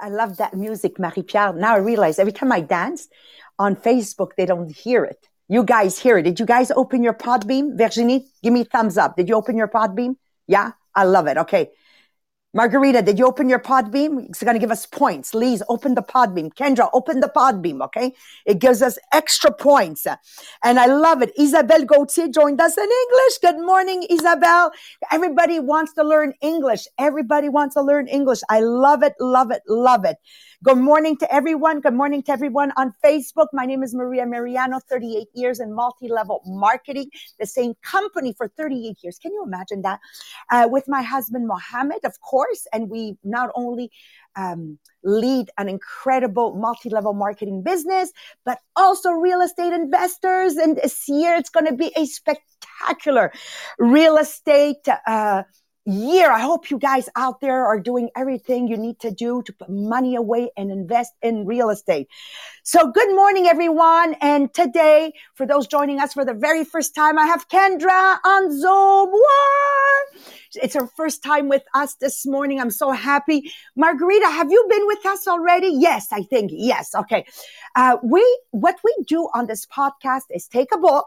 I love that music, Marie Pierre. Now I realize every time I dance on Facebook, they don't hear it. You guys hear it. Did you guys open your Podbean? Virginie, give me thumbs up. Did you open your Podbean? Yeah, I love it. Okay. Margarita, did you open your Podbean? It's going to give us points. Lise, open the Podbean. Kendra, open the Podbean. Okay. It gives us extra points. And I love it. Isabelle Gauthier joined us in English. Good morning, Isabelle. Everybody wants to learn English. Everybody wants to learn English. I love it, love it, love it. Good morning to everyone. Good morning to everyone on Facebook. My name is Maria Mariano, 38 years in multi-level marketing, the same company for 38 years. Can you imagine that? Uh, with my husband, Mohammed, of course. And we not only um, lead an incredible multi-level marketing business, but also real estate investors. And this year it's going to be a spectacular real estate, uh, year. I hope you guys out there are doing everything you need to do to put money away and invest in real estate. So good morning, everyone. And today, for those joining us for the very first time, I have Kendra on Zoom. What? It's her first time with us this morning. I'm so happy. Margarita, have you been with us already? Yes, I think. Yes. Okay. Uh, we, what we do on this podcast is take a book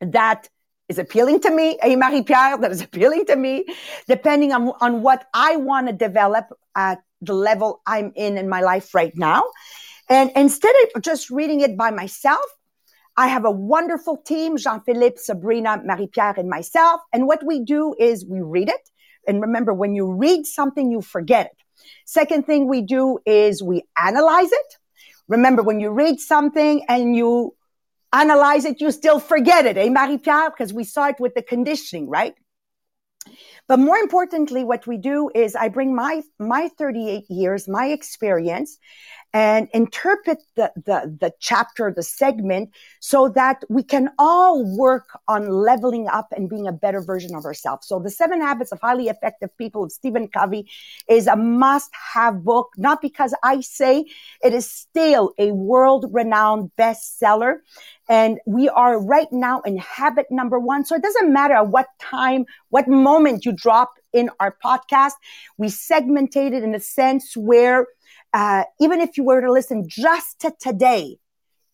that is appealing to me, a Marie Pierre that is appealing to me, depending on, on what I want to develop at the level I'm in in my life right now. And instead of just reading it by myself, I have a wonderful team, Jean-Philippe, Sabrina, Marie-Pierre, and myself. And what we do is we read it. And remember, when you read something, you forget it. Second thing we do is we analyze it. Remember, when you read something and you analyze it, you still forget it, eh, Marie-Pierre? Because we saw it with the conditioning, right? But more importantly, what we do is I bring my, my 38 years, my experience, and interpret the, the, the chapter, the segment, so that we can all work on leveling up and being a better version of ourselves. So the seven habits of highly effective people of Stephen Covey is a must have book, not because I say it is still a world renowned bestseller. And we are right now in habit number one. So it doesn't matter what time, what moment you drop in our podcast. We segmented it in a sense where uh, even if you were to listen just to today,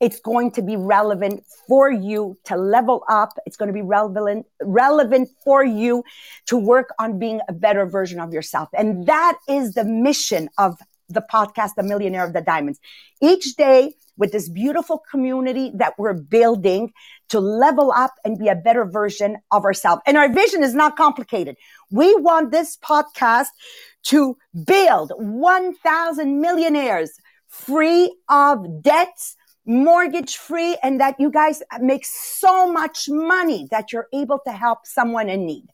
it's going to be relevant for you to level up. It's going to be relevant, relevant for you to work on being a better version of yourself. And that is the mission of the podcast, The Millionaire of the Diamonds. Each day with this beautiful community that we're building to level up and be a better version of ourselves. And our vision is not complicated. We want this podcast to build 1,000 millionaires free of debts, mortgage free, and that you guys make so much money that you're able to help someone in need.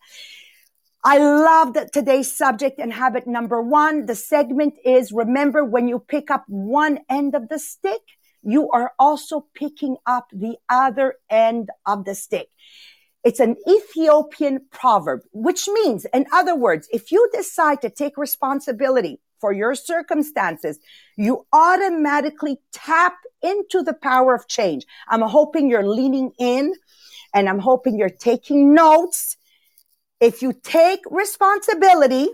I love that today's subject and habit number one. The segment is remember when you pick up one end of the stick, you are also picking up the other end of the stick. It's an Ethiopian proverb, which means, in other words, if you decide to take responsibility for your circumstances, you automatically tap into the power of change. I'm hoping you're leaning in and I'm hoping you're taking notes. If you take responsibility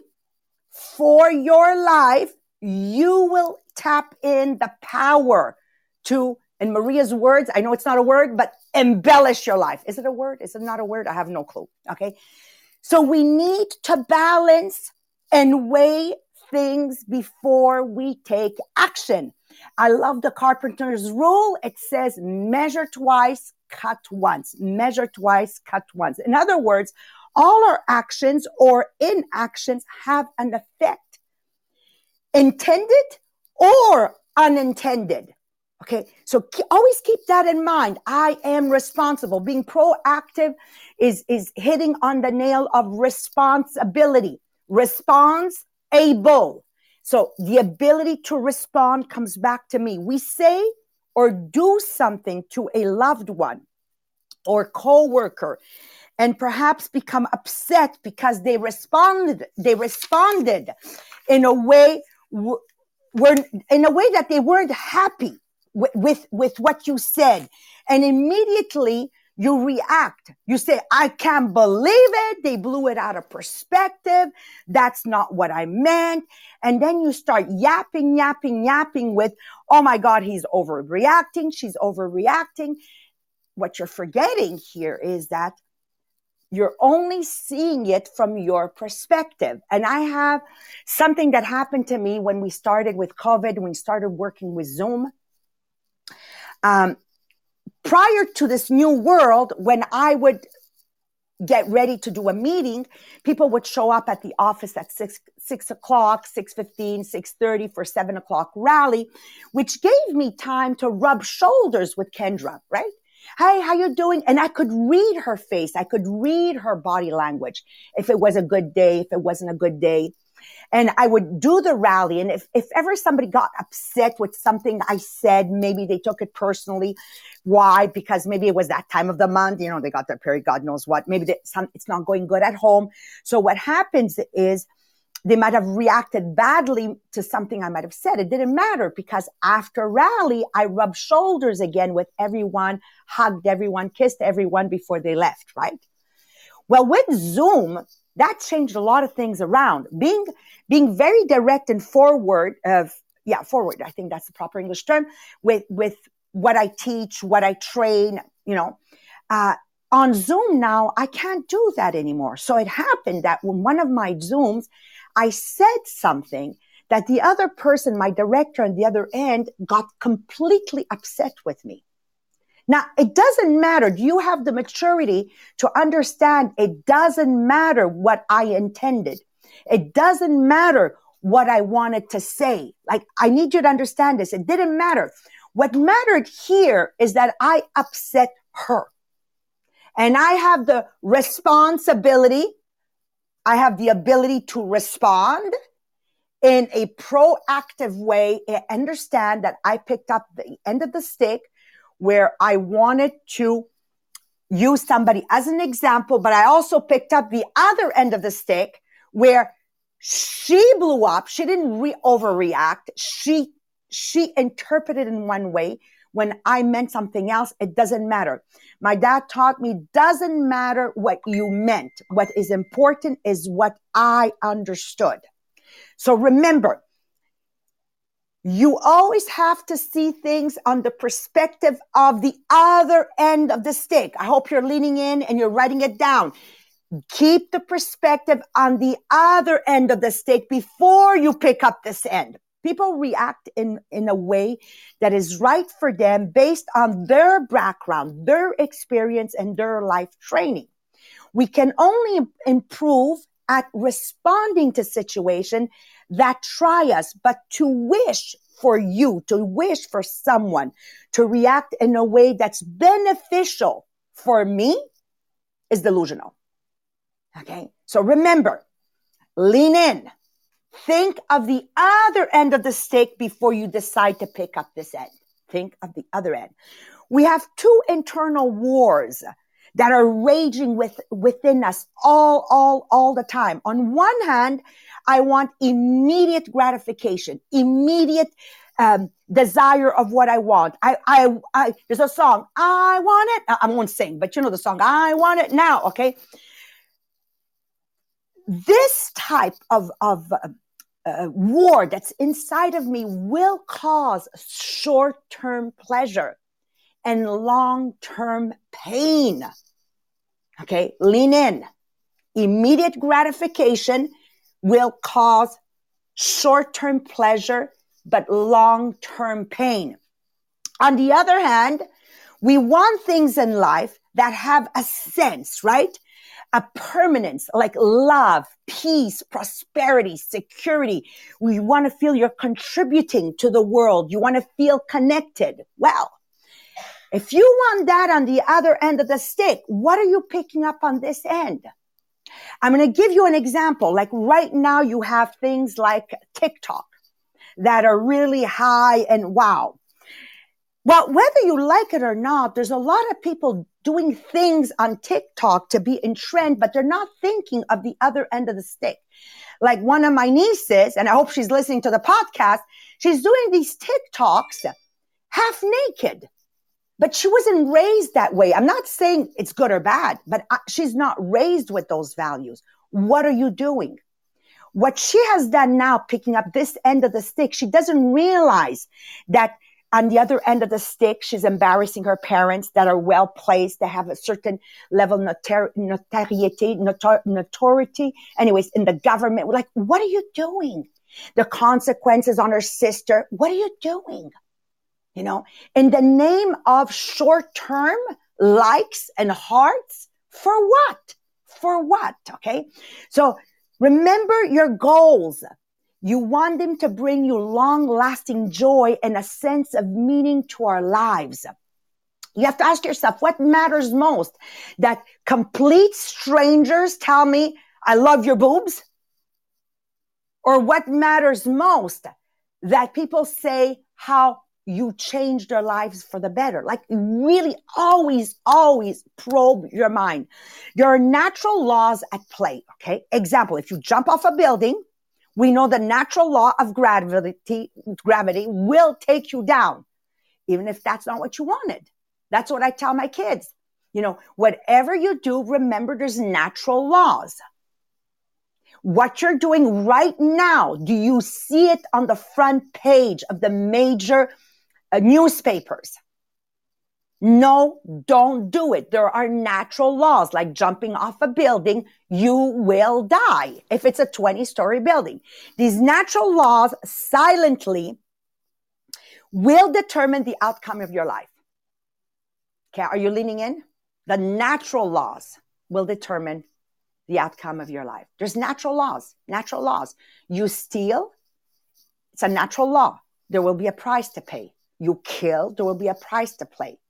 for your life, you will tap in the power to in Maria's words, I know it's not a word, but embellish your life. Is it a word? Is it not a word? I have no clue. Okay. So we need to balance and weigh things before we take action. I love the carpenter's rule. It says measure twice, cut once, measure twice, cut once. In other words, all our actions or inactions have an effect, intended or unintended. Okay. So always keep that in mind. I am responsible. Being proactive is, is hitting on the nail of responsibility. Response able. So the ability to respond comes back to me. We say or do something to a loved one or coworker and perhaps become upset because they responded they responded in a way were in a way that they weren't happy with, with what you said. And immediately you react. You say, I can't believe it. They blew it out of perspective. That's not what I meant. And then you start yapping, yapping, yapping with, oh my God, he's overreacting. She's overreacting. What you're forgetting here is that you're only seeing it from your perspective. And I have something that happened to me when we started with COVID, when we started working with Zoom. Um, prior to this new world, when I would get ready to do a meeting, people would show up at the office at six, six o'clock, 6.15, 6.30 for seven o'clock rally, which gave me time to rub shoulders with Kendra, right? Hey, how you doing? And I could read her face. I could read her body language. If it was a good day, if it wasn't a good day and I would do the rally. And if, if ever somebody got upset with something I said, maybe they took it personally. Why? Because maybe it was that time of the month, you know, they got their period, God knows what. Maybe they, some, it's not going good at home. So what happens is they might have reacted badly to something I might have said. It didn't matter because after rally, I rubbed shoulders again with everyone, hugged everyone, kissed everyone before they left, right? Well, with Zoom, that changed a lot of things around. Being being very direct and forward of yeah forward. I think that's the proper English term with with what I teach, what I train. You know, uh, on Zoom now I can't do that anymore. So it happened that when one of my Zooms, I said something that the other person, my director on the other end, got completely upset with me. Now, it doesn't matter. Do you have the maturity to understand it doesn't matter what I intended? It doesn't matter what I wanted to say. Like, I need you to understand this. It didn't matter. What mattered here is that I upset her. And I have the responsibility. I have the ability to respond in a proactive way and understand that I picked up the end of the stick where I wanted to use somebody as an example, but I also picked up the other end of the stick where she blew up. She didn't re- overreact. She, she interpreted in one way when I meant something else. It doesn't matter. My dad taught me doesn't matter what you meant. What is important is what I understood. So remember, you always have to see things on the perspective of the other end of the stick. I hope you're leaning in and you're writing it down. Keep the perspective on the other end of the stick before you pick up this end. People react in, in a way that is right for them based on their background, their experience, and their life training. We can only improve at responding to situation that try us, but to wish for you, to wish for someone to react in a way that's beneficial for me is delusional. Okay. So remember, lean in. Think of the other end of the stick before you decide to pick up this end. Think of the other end. We have two internal wars that are raging with, within us all, all, all the time. On one hand, I want immediate gratification, immediate um, desire of what I want. I, I, I, there's a song, I want it. I won't sing, but you know the song, I want it now. Okay. This type of, of uh, war that's inside of me will cause short term pleasure and long term pain. Okay. Lean in. Immediate gratification will cause short term pleasure, but long term pain. On the other hand, we want things in life that have a sense, right? A permanence like love, peace, prosperity, security. We want to feel you're contributing to the world. You want to feel connected. Well, if you want that on the other end of the stick, what are you picking up on this end? I'm going to give you an example. Like right now, you have things like TikTok that are really high and wow. Well, whether you like it or not, there's a lot of people doing things on TikTok to be in trend, but they're not thinking of the other end of the stick. Like one of my nieces, and I hope she's listening to the podcast, she's doing these TikToks half naked. but she wasn't raised that way. I'm not saying it's good or bad, but she's not raised with those values. What are you doing? What she has done now, picking up this end of the stick, she doesn't realize that on the other end of the stick, she's embarrassing her parents that are well placed, they have a certain level notar- notoriety, notor- notoriety, anyways, in the government. We're like, what are you doing? The consequences on her sister. What are you doing? You know, in the name of short term likes and hearts, for what? For what? Okay. So remember your goals. You want them to bring you long lasting joy and a sense of meaning to our lives. You have to ask yourself what matters most that complete strangers tell me, I love your boobs? Or what matters most that people say how you change their lives for the better. Like really always, always probe your mind. There are natural laws at play. Okay. Example, if you jump off a building, we know the natural law of gravity, gravity will take you down, even if that's not what you wanted. That's what I tell my kids. You know, whatever you do, remember there's natural laws. What you're doing right now, do you see it on the front page of the major uh, newspapers? No, don't do it. There are natural laws like jumping off a building. You will die if it's a 20 story building. These natural laws silently will determine the outcome of your life. Okay. Are you leaning in? The natural laws will determine the outcome of your life. There's natural laws, natural laws. You steal, it's a natural law. There will be a price to pay. You kill, there will be a price to pay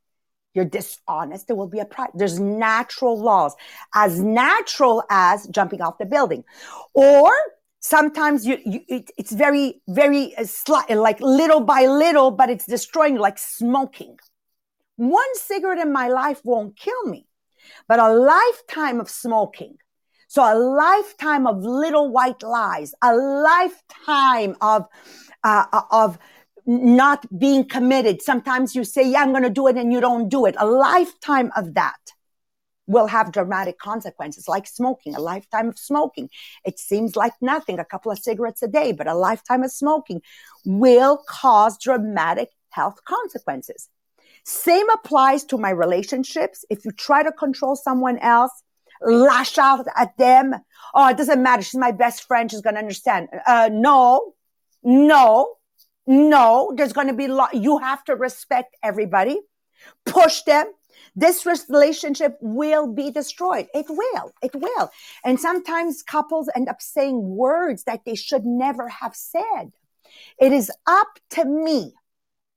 you're dishonest, there will be a price. There's natural laws, as natural as jumping off the building. Or sometimes you, you it, it's very, very uh, like little by little, but it's destroying, like smoking. One cigarette in my life won't kill me, but a lifetime of smoking. So a lifetime of little white lies, a lifetime of, uh, of not being committed. Sometimes you say, yeah, I'm going to do it and you don't do it. A lifetime of that will have dramatic consequences, like smoking, a lifetime of smoking. It seems like nothing, a couple of cigarettes a day, but a lifetime of smoking will cause dramatic health consequences. Same applies to my relationships. If you try to control someone else, lash out at them. Oh, it doesn't matter. She's my best friend. She's going to understand. Uh, no, no, no, there's going to be, lo- you have to respect everybody, push them. This relationship will be destroyed. It will. It will. And sometimes couples end up saying words that they should never have said. It is up to me.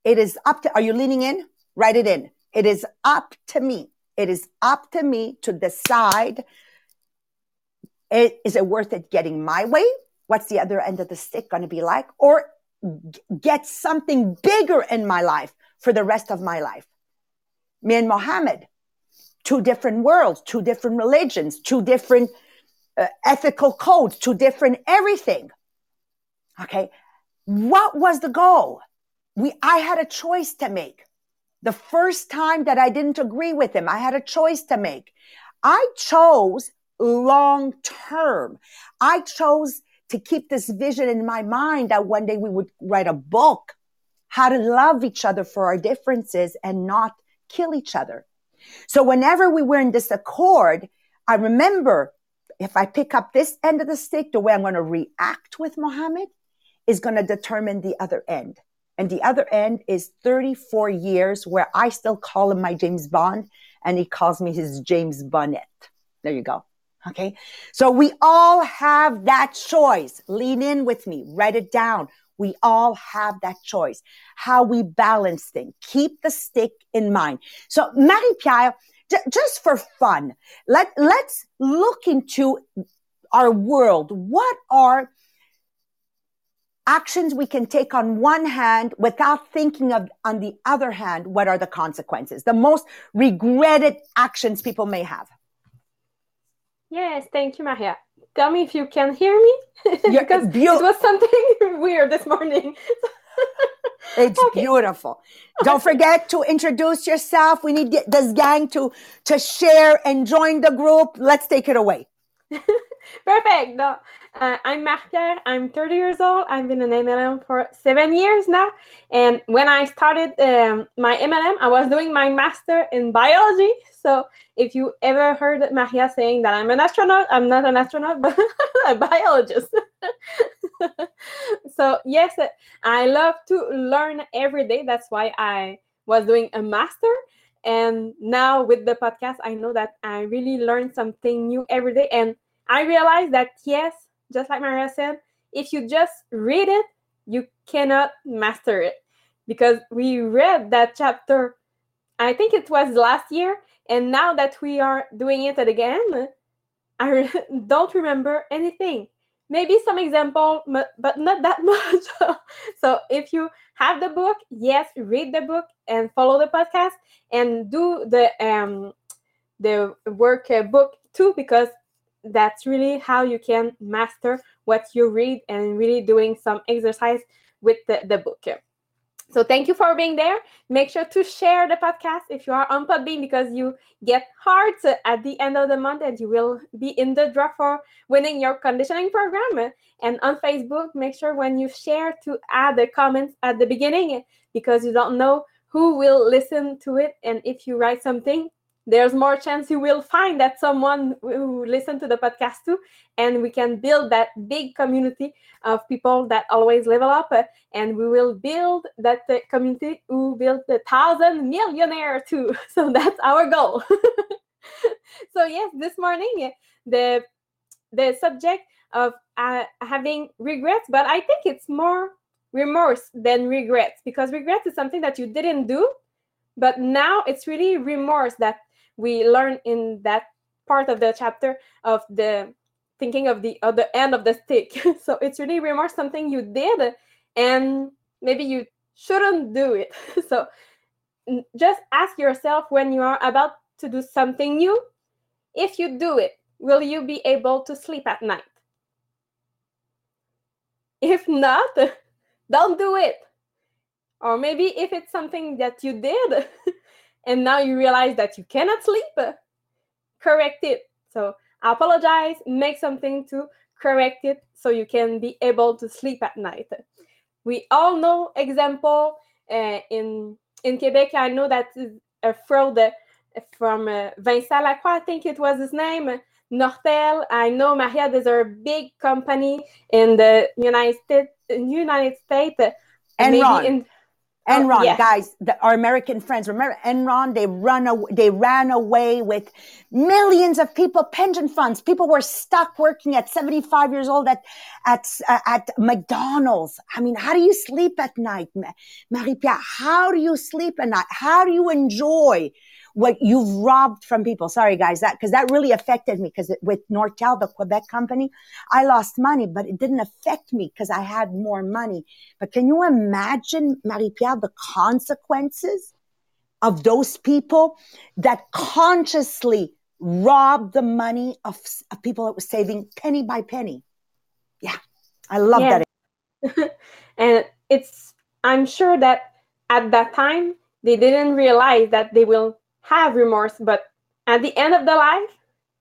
It is up to, are you leaning in? Write it in. It is up to me. It is up to me to decide eh, is it worth it getting my way? What's the other end of the stick going to be like? Or get something bigger in my life for the rest of my life. Me and Mohammed, two different worlds, two different religions, two different uh, ethical codes, two different everything. Okay. What was the goal? We, I had a choice to make. The first time that I didn't agree with him, I had a choice to make. I chose long term. I chose to keep this vision in my mind that one day we would write a book, how to love each other for our differences and not kill each other. So whenever we were in disaccord, I remember if I pick up this end of the stick, the way I'm going to react with Mohammed is going to determine the other end. And the other end is 34 years where I still call him my James Bond and he calls me his James Bonnet. There you go. Okay. So we all have that choice. Lean in with me. Write it down. We all have that choice. How we balance things. Keep the stick in mind. So Marie-Pierre, just for fun, let, let's look into our world. What are actions we can take on one hand without thinking of on the other hand what are the consequences the most regretted actions people may have Yes, thank you, Maria. Tell me if you can hear me. because it was something weird this morning. It's okay. beautiful. Don't forget to introduce yourself. We need this gang to to share and join the group. Let's take it away. Perfect. Uh, I'm Marie-Pierre. I'm 30 years old. I've been an MLM for seven years now. And when I started um, my MLM, I was doing my master in biology. So if you ever heard Maria saying that I'm an astronaut, I'm not an astronaut, but a biologist. so yes, I love to learn every day. That's why I was doing a master. And now with the podcast, I know that I really learn something new every day. And I realized that yes, just like Maria said, if you just read it, you cannot master it. Because we read that chapter, I think it was last year, and now that we are doing it again, I don't remember anything. Maybe some example, but not that much. so if you have the book, yes, read the book and follow the podcast and do the um the work uh, too because that's really how you can master what you read and really doing some exercise with the, the book. So thank you for being there. Make sure to share the podcast if you are on Podbean because you get hearts at the end of the month and you will be in the draw for winning your conditioning program. And on Facebook, make sure when you share to add the comments at the beginning because you don't know who will listen to it. And if you write something, there's more chance you will find that someone who listen to the podcast too and we can build that big community of people that always level up uh, and we will build that uh, community who build the thousand millionaire too. So that's our goal. So yes this morning the the subject of uh, having regrets but i think it's more remorse than regrets because regrets is something that you didn't do but now it's really remorse that we learn in that part of the chapter of the thinking of the other end of the stick. so it's really remorse something you did and maybe you shouldn't do it. so just ask yourself when you are about to do something new, if you do it, will you be able to sleep at night? If not, don't do it. Or maybe if it's something that you did and now you realize that you cannot sleep, correct it. So apologize, make something to correct it so you can be able to sleep at night. We all know example uh, in in Quebec. I know that is a fraud from uh, Vincent Lacroix, I think it was his name. Nortel. I know Maria. There's a big company in the United States. United States. Enron. In, Enron, oh, yes. guys, the, our American friends, remember Enron? They run, away, they ran away with millions of people, pension funds. People were stuck working at 75 years old at, at, uh, at McDonald's. I mean, how do you sleep at night, Marie-Pierre? How do you sleep at night? How do you enjoy what you've robbed from people. Sorry, guys, that because that really affected me because with Nortel, the Quebec company, I lost money, but it didn't affect me because I had more money. But can you imagine, Marie-Pierre, the consequences of those people that consciously robbed the money of, of people that were saving penny by penny? Yeah, I love yeah. that. and it's, I'm sure that at that time, they didn't realize that they will have remorse, but at the end of the life,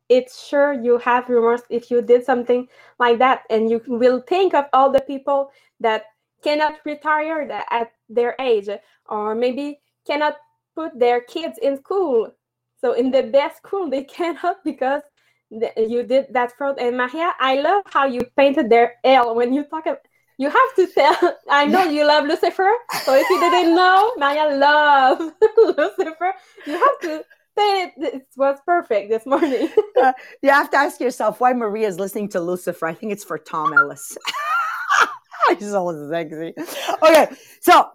it's sure you have remorse if you did something like that, and you will think of all the people that cannot retire at their age, or maybe cannot put their kids in school. So in the best school they cannot because you did that fraud. And Maria, I love how you painted their L when you talk about you have to tell. I know you love Lucifer, so if you didn't know, Maya loves Lucifer. You have to say it. It was perfect this morning. uh, you have to ask yourself why Maria is listening to Lucifer. I think it's for Tom Ellis. He's so sexy. Okay, so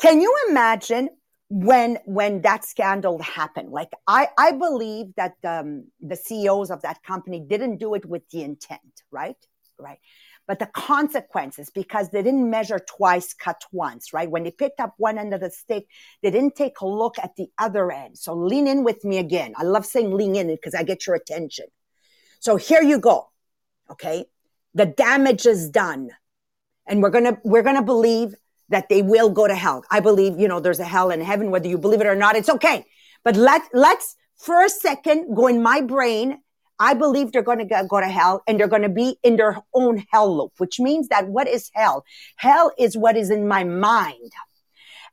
can you imagine when when that scandal happened? Like I I believe that um, the CEOs of that company didn't do it with the intent, right? Right but the consequences because they didn't measure twice, cut once, right? When they picked up one end of the stick, they didn't take a look at the other end. So lean in with me again. I love saying lean in because I get your attention. So here you go. Okay. The damage is done. And we're going to, we're going to believe that they will go to hell. I believe, you know, there's a hell and heaven, whether you believe it or not, it's okay. But let, let's for a second go in my brain. I believe they're going to go to hell and they're going to be in their own hell loop, which means that what is hell? Hell is what is in my mind.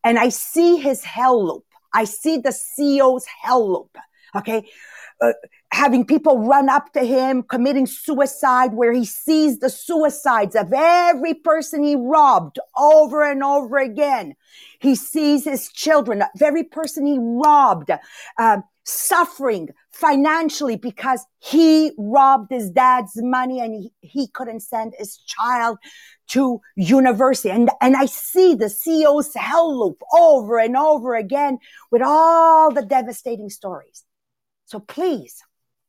And I see his hell loop. I see the CEO's hell loop. Okay. Uh, having people run up to him, committing suicide, where he sees the suicides of every person he robbed over and over again. He sees his children, every person he robbed, uh, suffering financially because he robbed his dad's money and he, he couldn't send his child to university. And, and I see the CEO's hell loop over and over again with all the devastating stories. So please,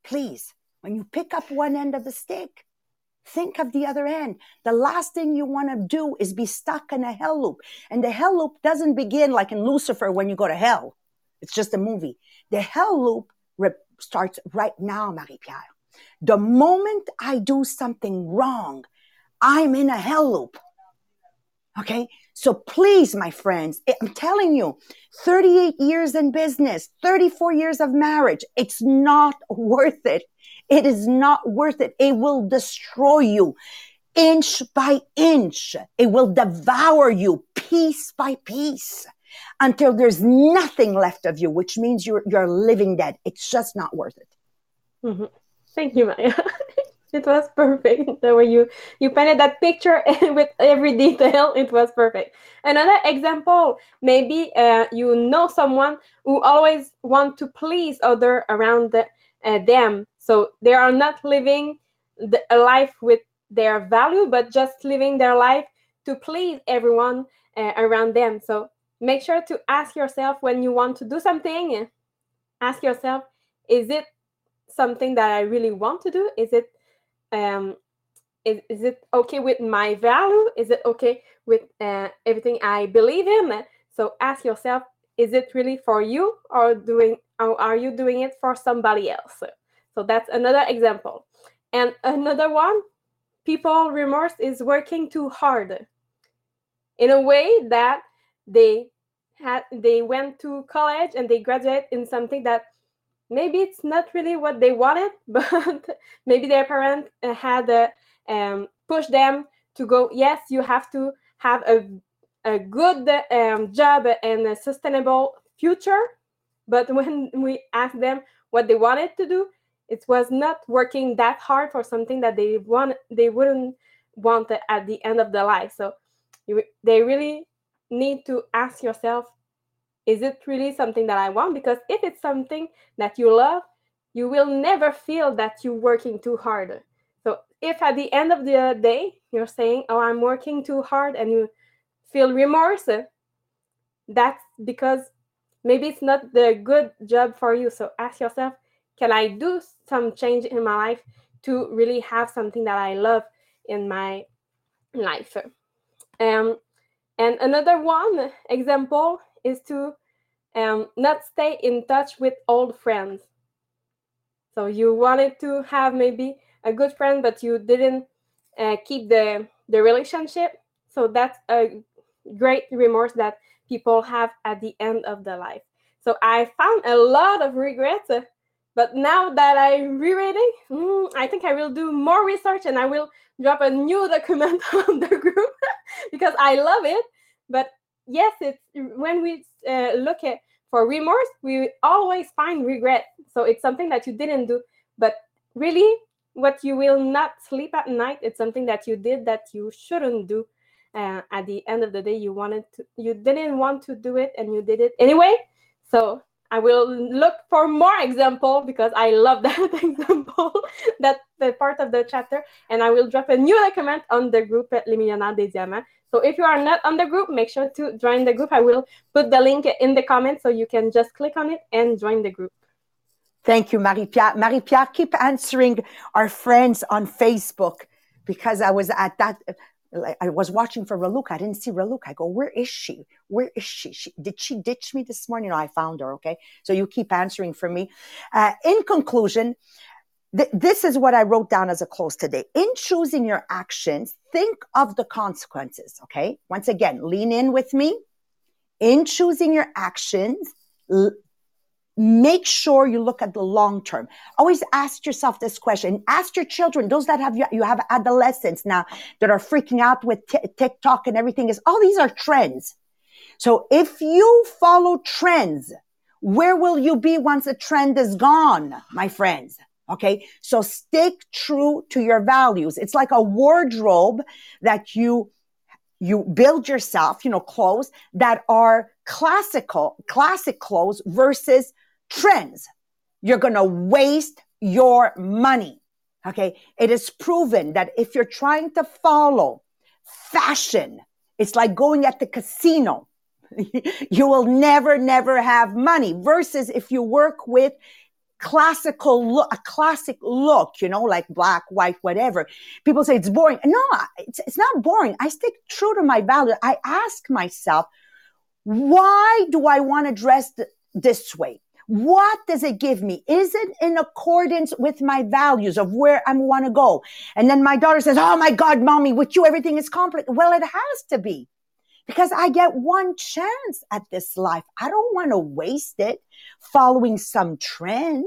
please, when you pick up one end of the stick, think of the other end. The last thing you want to do is be stuck in a hell loop. And the hell loop doesn't begin like in Lucifer when you go to hell. It's just a movie. The hell loop starts right now, Marie Pierre. The moment I do something wrong, I'm in a hell loop. Okay. So please, my friends, I'm telling you, 38 years in business, 34 years of marriage, it's not worth it. It is not worth it. It will destroy you inch by inch. It will devour you piece by piece until there's nothing left of you, which means you're, you're living dead. It's just not worth it. Mm-hmm. Thank you, Maya. it was perfect the way you you painted that picture with every detail it was perfect another example maybe uh, you know someone who always want to please other around the, uh, them so they are not living the, a life with their value but just living their life to please everyone uh, around them so make sure to ask yourself when you want to do something ask yourself is it something that i really want to do is it um, is, is it okay with my value? Is it okay with uh, everything I believe in? So ask yourself, is it really for you or doing or are you doing it for somebody else? So that's another example. And another one, people remorse is working too hard in a way that they had they went to college and they graduate in something that maybe it's not really what they wanted, but maybe their parent uh, had uh, um, pushed them to go. Yes, you have to have a a good um, job and a sustainable future. But when we asked them what they wanted to do, it was not working that hard for something that they want they wouldn't want at the end of the life. So they really need to ask yourself is it really something that I want? Because if it's something that you love, you will never feel that you're working too hard. So if at the end of the day you're saying, "Oh, I'm working too hard," and you feel remorse, that's because maybe it's not the good job for you. So ask yourself, can I do some change in my life to really have something that I love in my life? Um, and another one example is to um, not stay in touch with old friends. So you wanted to have maybe a good friend, but you didn't uh, keep the the relationship. So that's a great remorse that people have at the end of their life. So I found a lot of regrets, uh, but now that I'm rereading, mm, I think I will do more research and I will drop a new document on the group because I love it. But yes, it's when we uh, look at for remorse, we always find regret. So it's something that you didn't do, but really, what you will not sleep at night, it's something that you did that you shouldn't do. Uh, at the end of the day, you wanted to, you didn't want to do it, and you did it anyway. So I will look for more example because I love that example, that the part of the chapter, and I will drop a new comment on the group at Les des Diamants. So if you are not on the group, make sure to join the group. I will put the link in the comments so you can just click on it and join the group. Thank you, Marie-Pierre. Marie-Pierre, keep answering our friends on Facebook because I was at that I was watching for Raluca. I didn't see Raluca. I go, where is she? Where is she? she did she ditch me this morning? No, I found her. Okay. So you keep answering for me. Uh, in conclusion, th- this is what I wrote down as a close today. In choosing your actions, think of the consequences. Okay. Once again, lean in with me. In choosing your actions, l- make sure you look at the long term. Always ask yourself this question. Ask your children, those that have, you have adolescents now that are freaking out with t- TikTok and everything is, all these are trends. So if you follow trends, where will you be once a trend is gone, my friends? Okay. So stick true to your values. It's like a wardrobe that you, you build yourself, you know, clothes that are classical, classic clothes versus trends. You're going to waste your money. Okay. It is proven that if you're trying to follow fashion, it's like going at the casino. you will never, never have money versus if you work with classical look, a classic look, you know, like black, white, whatever. People say it's boring. No, it's, it's not boring. I stick true to my value. I ask myself, why do I want to dress th- this way? What does it give me? Is it in accordance with my values of where I want to go? And then my daughter says, Oh my God, mommy, with you, everything is complicated. Well, it has to be because I get one chance at this life. I don't want to waste it following some trend.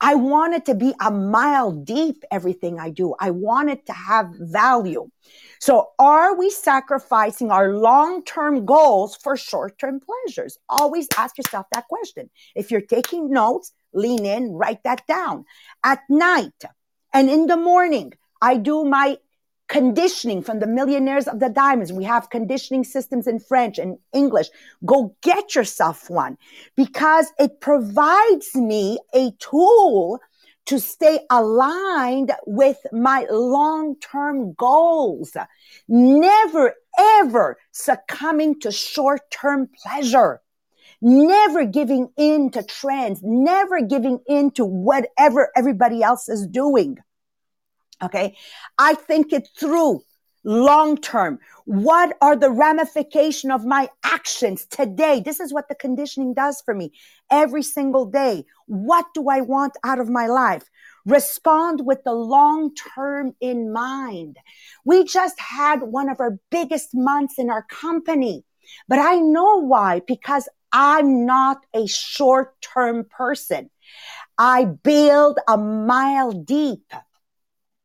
I want it to be a mile deep, everything I do. I want it to have value. So are we sacrificing our long-term goals for short-term pleasures? Always ask yourself that question. If you're taking notes, lean in, write that down. At night and in the morning, I do my conditioning from the millionaires of the diamonds. We have conditioning systems in French and English. Go get yourself one because it provides me a tool to stay aligned with my long-term goals. Never ever succumbing to short-term pleasure. Never giving in to trends, never giving in to whatever everybody else is doing. Okay. I think it through long term. What are the ramification of my actions today? This is what the conditioning does for me every single day. What do I want out of my life? Respond with the long term in mind. We just had one of our biggest months in our company, but I know why, because I'm not a short term person. I build a mile deep.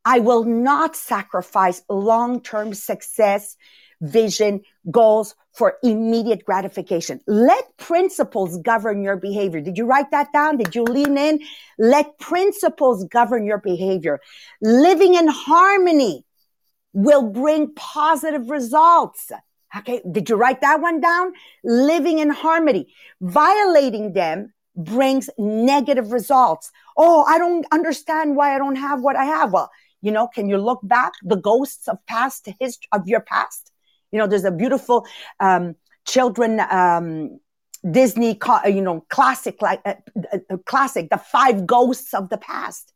I will not sacrifice long-term success, vision, goals for immediate gratification. Let principles govern your behavior. Did you write that down? Did you lean in? Let principles govern your behavior. Living in harmony will bring positive results. Okay. Did you write that one down? Living in harmony. Violating them brings negative results. Oh, I don't understand why I don't have what I have. Well, you know, can you look back the ghosts of past history of your past? You know, there's a beautiful um, children um, Disney, you know, classic like uh, uh, classic, the five ghosts of the past.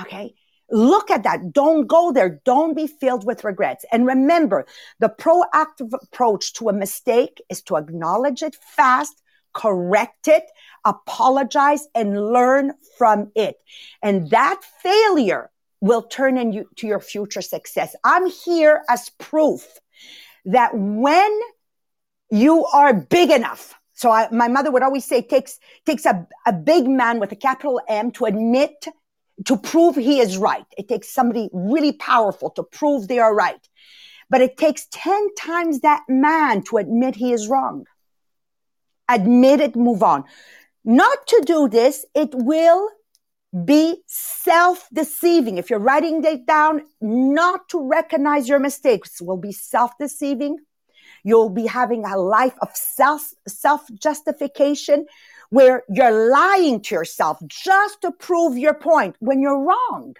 Okay. Look at that. Don't go there. Don't be filled with regrets. And remember, the proactive approach to a mistake is to acknowledge it fast, correct it, apologize, and learn from it. And that failure will turn into your future success. I'm here as proof that when you are big enough, so I, my mother would always say, takes, takes a, a big man with a capital M to admit, to prove he is right. It takes somebody really powerful to prove they are right. But it takes 10 times that man to admit he is wrong. Admit it, move on. Not to do this, it will be self-deceiving. If you're writing it down, not to recognize your mistakes will be self-deceiving. You'll be having a life of self, self-justification where you're lying to yourself just to prove your point when you're wrong.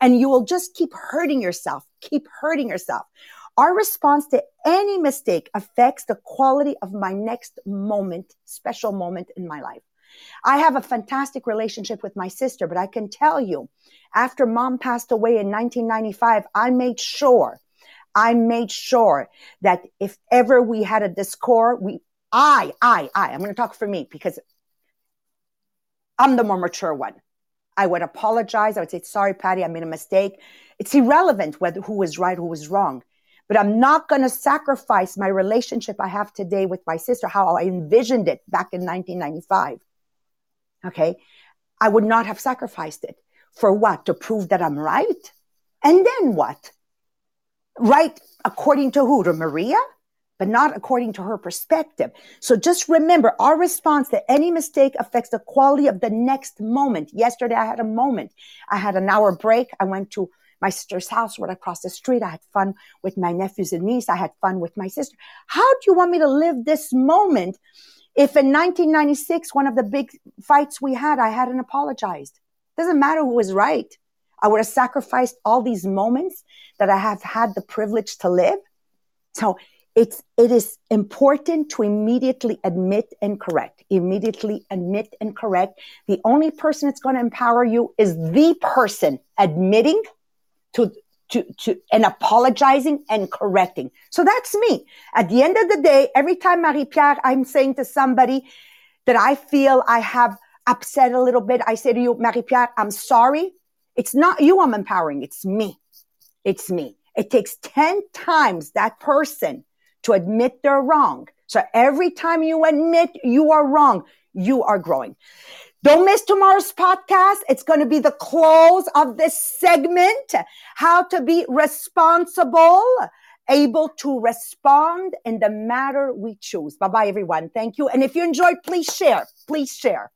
And you will just keep hurting yourself, keep hurting yourself. Our response to any mistake affects the quality of my next moment, special moment in my life. I have a fantastic relationship with my sister, but I can tell you, after mom passed away in 1995, I made sure, I made sure that if ever we had a discord, we, I, I, I, I'm going to talk for me because I'm the more mature one. I would apologize. I would say, sorry, Patty, I made a mistake. It's irrelevant whether who was right, who was wrong. But I'm not going to sacrifice my relationship I have today with my sister, how I envisioned it back in 1995. Okay. I would not have sacrificed it. For what? To prove that I'm right? And then what? Right according to who? To Maria? But not according to her perspective. So just remember our response to any mistake affects the quality of the next moment. Yesterday I had a moment. I had an hour break. I went to my sister's house right across the street. I had fun with my nephews and niece. I had fun with my sister. How do you want me to live this moment if in 1996, one of the big fights we had, I hadn't apologized? Doesn't matter who was right. I would have sacrificed all these moments that I have had the privilege to live. So it's, it is important to immediately admit and correct. Immediately admit and correct. The only person that's going to empower you is the person admitting to, to, to, and apologizing and correcting. So that's me. At the end of the day, every time Marie-Pierre, I'm saying to somebody that I feel I have upset a little bit, I say to you, Marie-Pierre, I'm sorry. It's not you I'm empowering. It's me. It's me. It takes 10 times that person to admit they're wrong. So every time you admit you are wrong, you are growing. Don't miss tomorrow's podcast. It's going to be the close of this segment. How to be responsible, able to respond in the matter we choose. Bye bye, everyone. Thank you. And if you enjoyed, please share. Please share.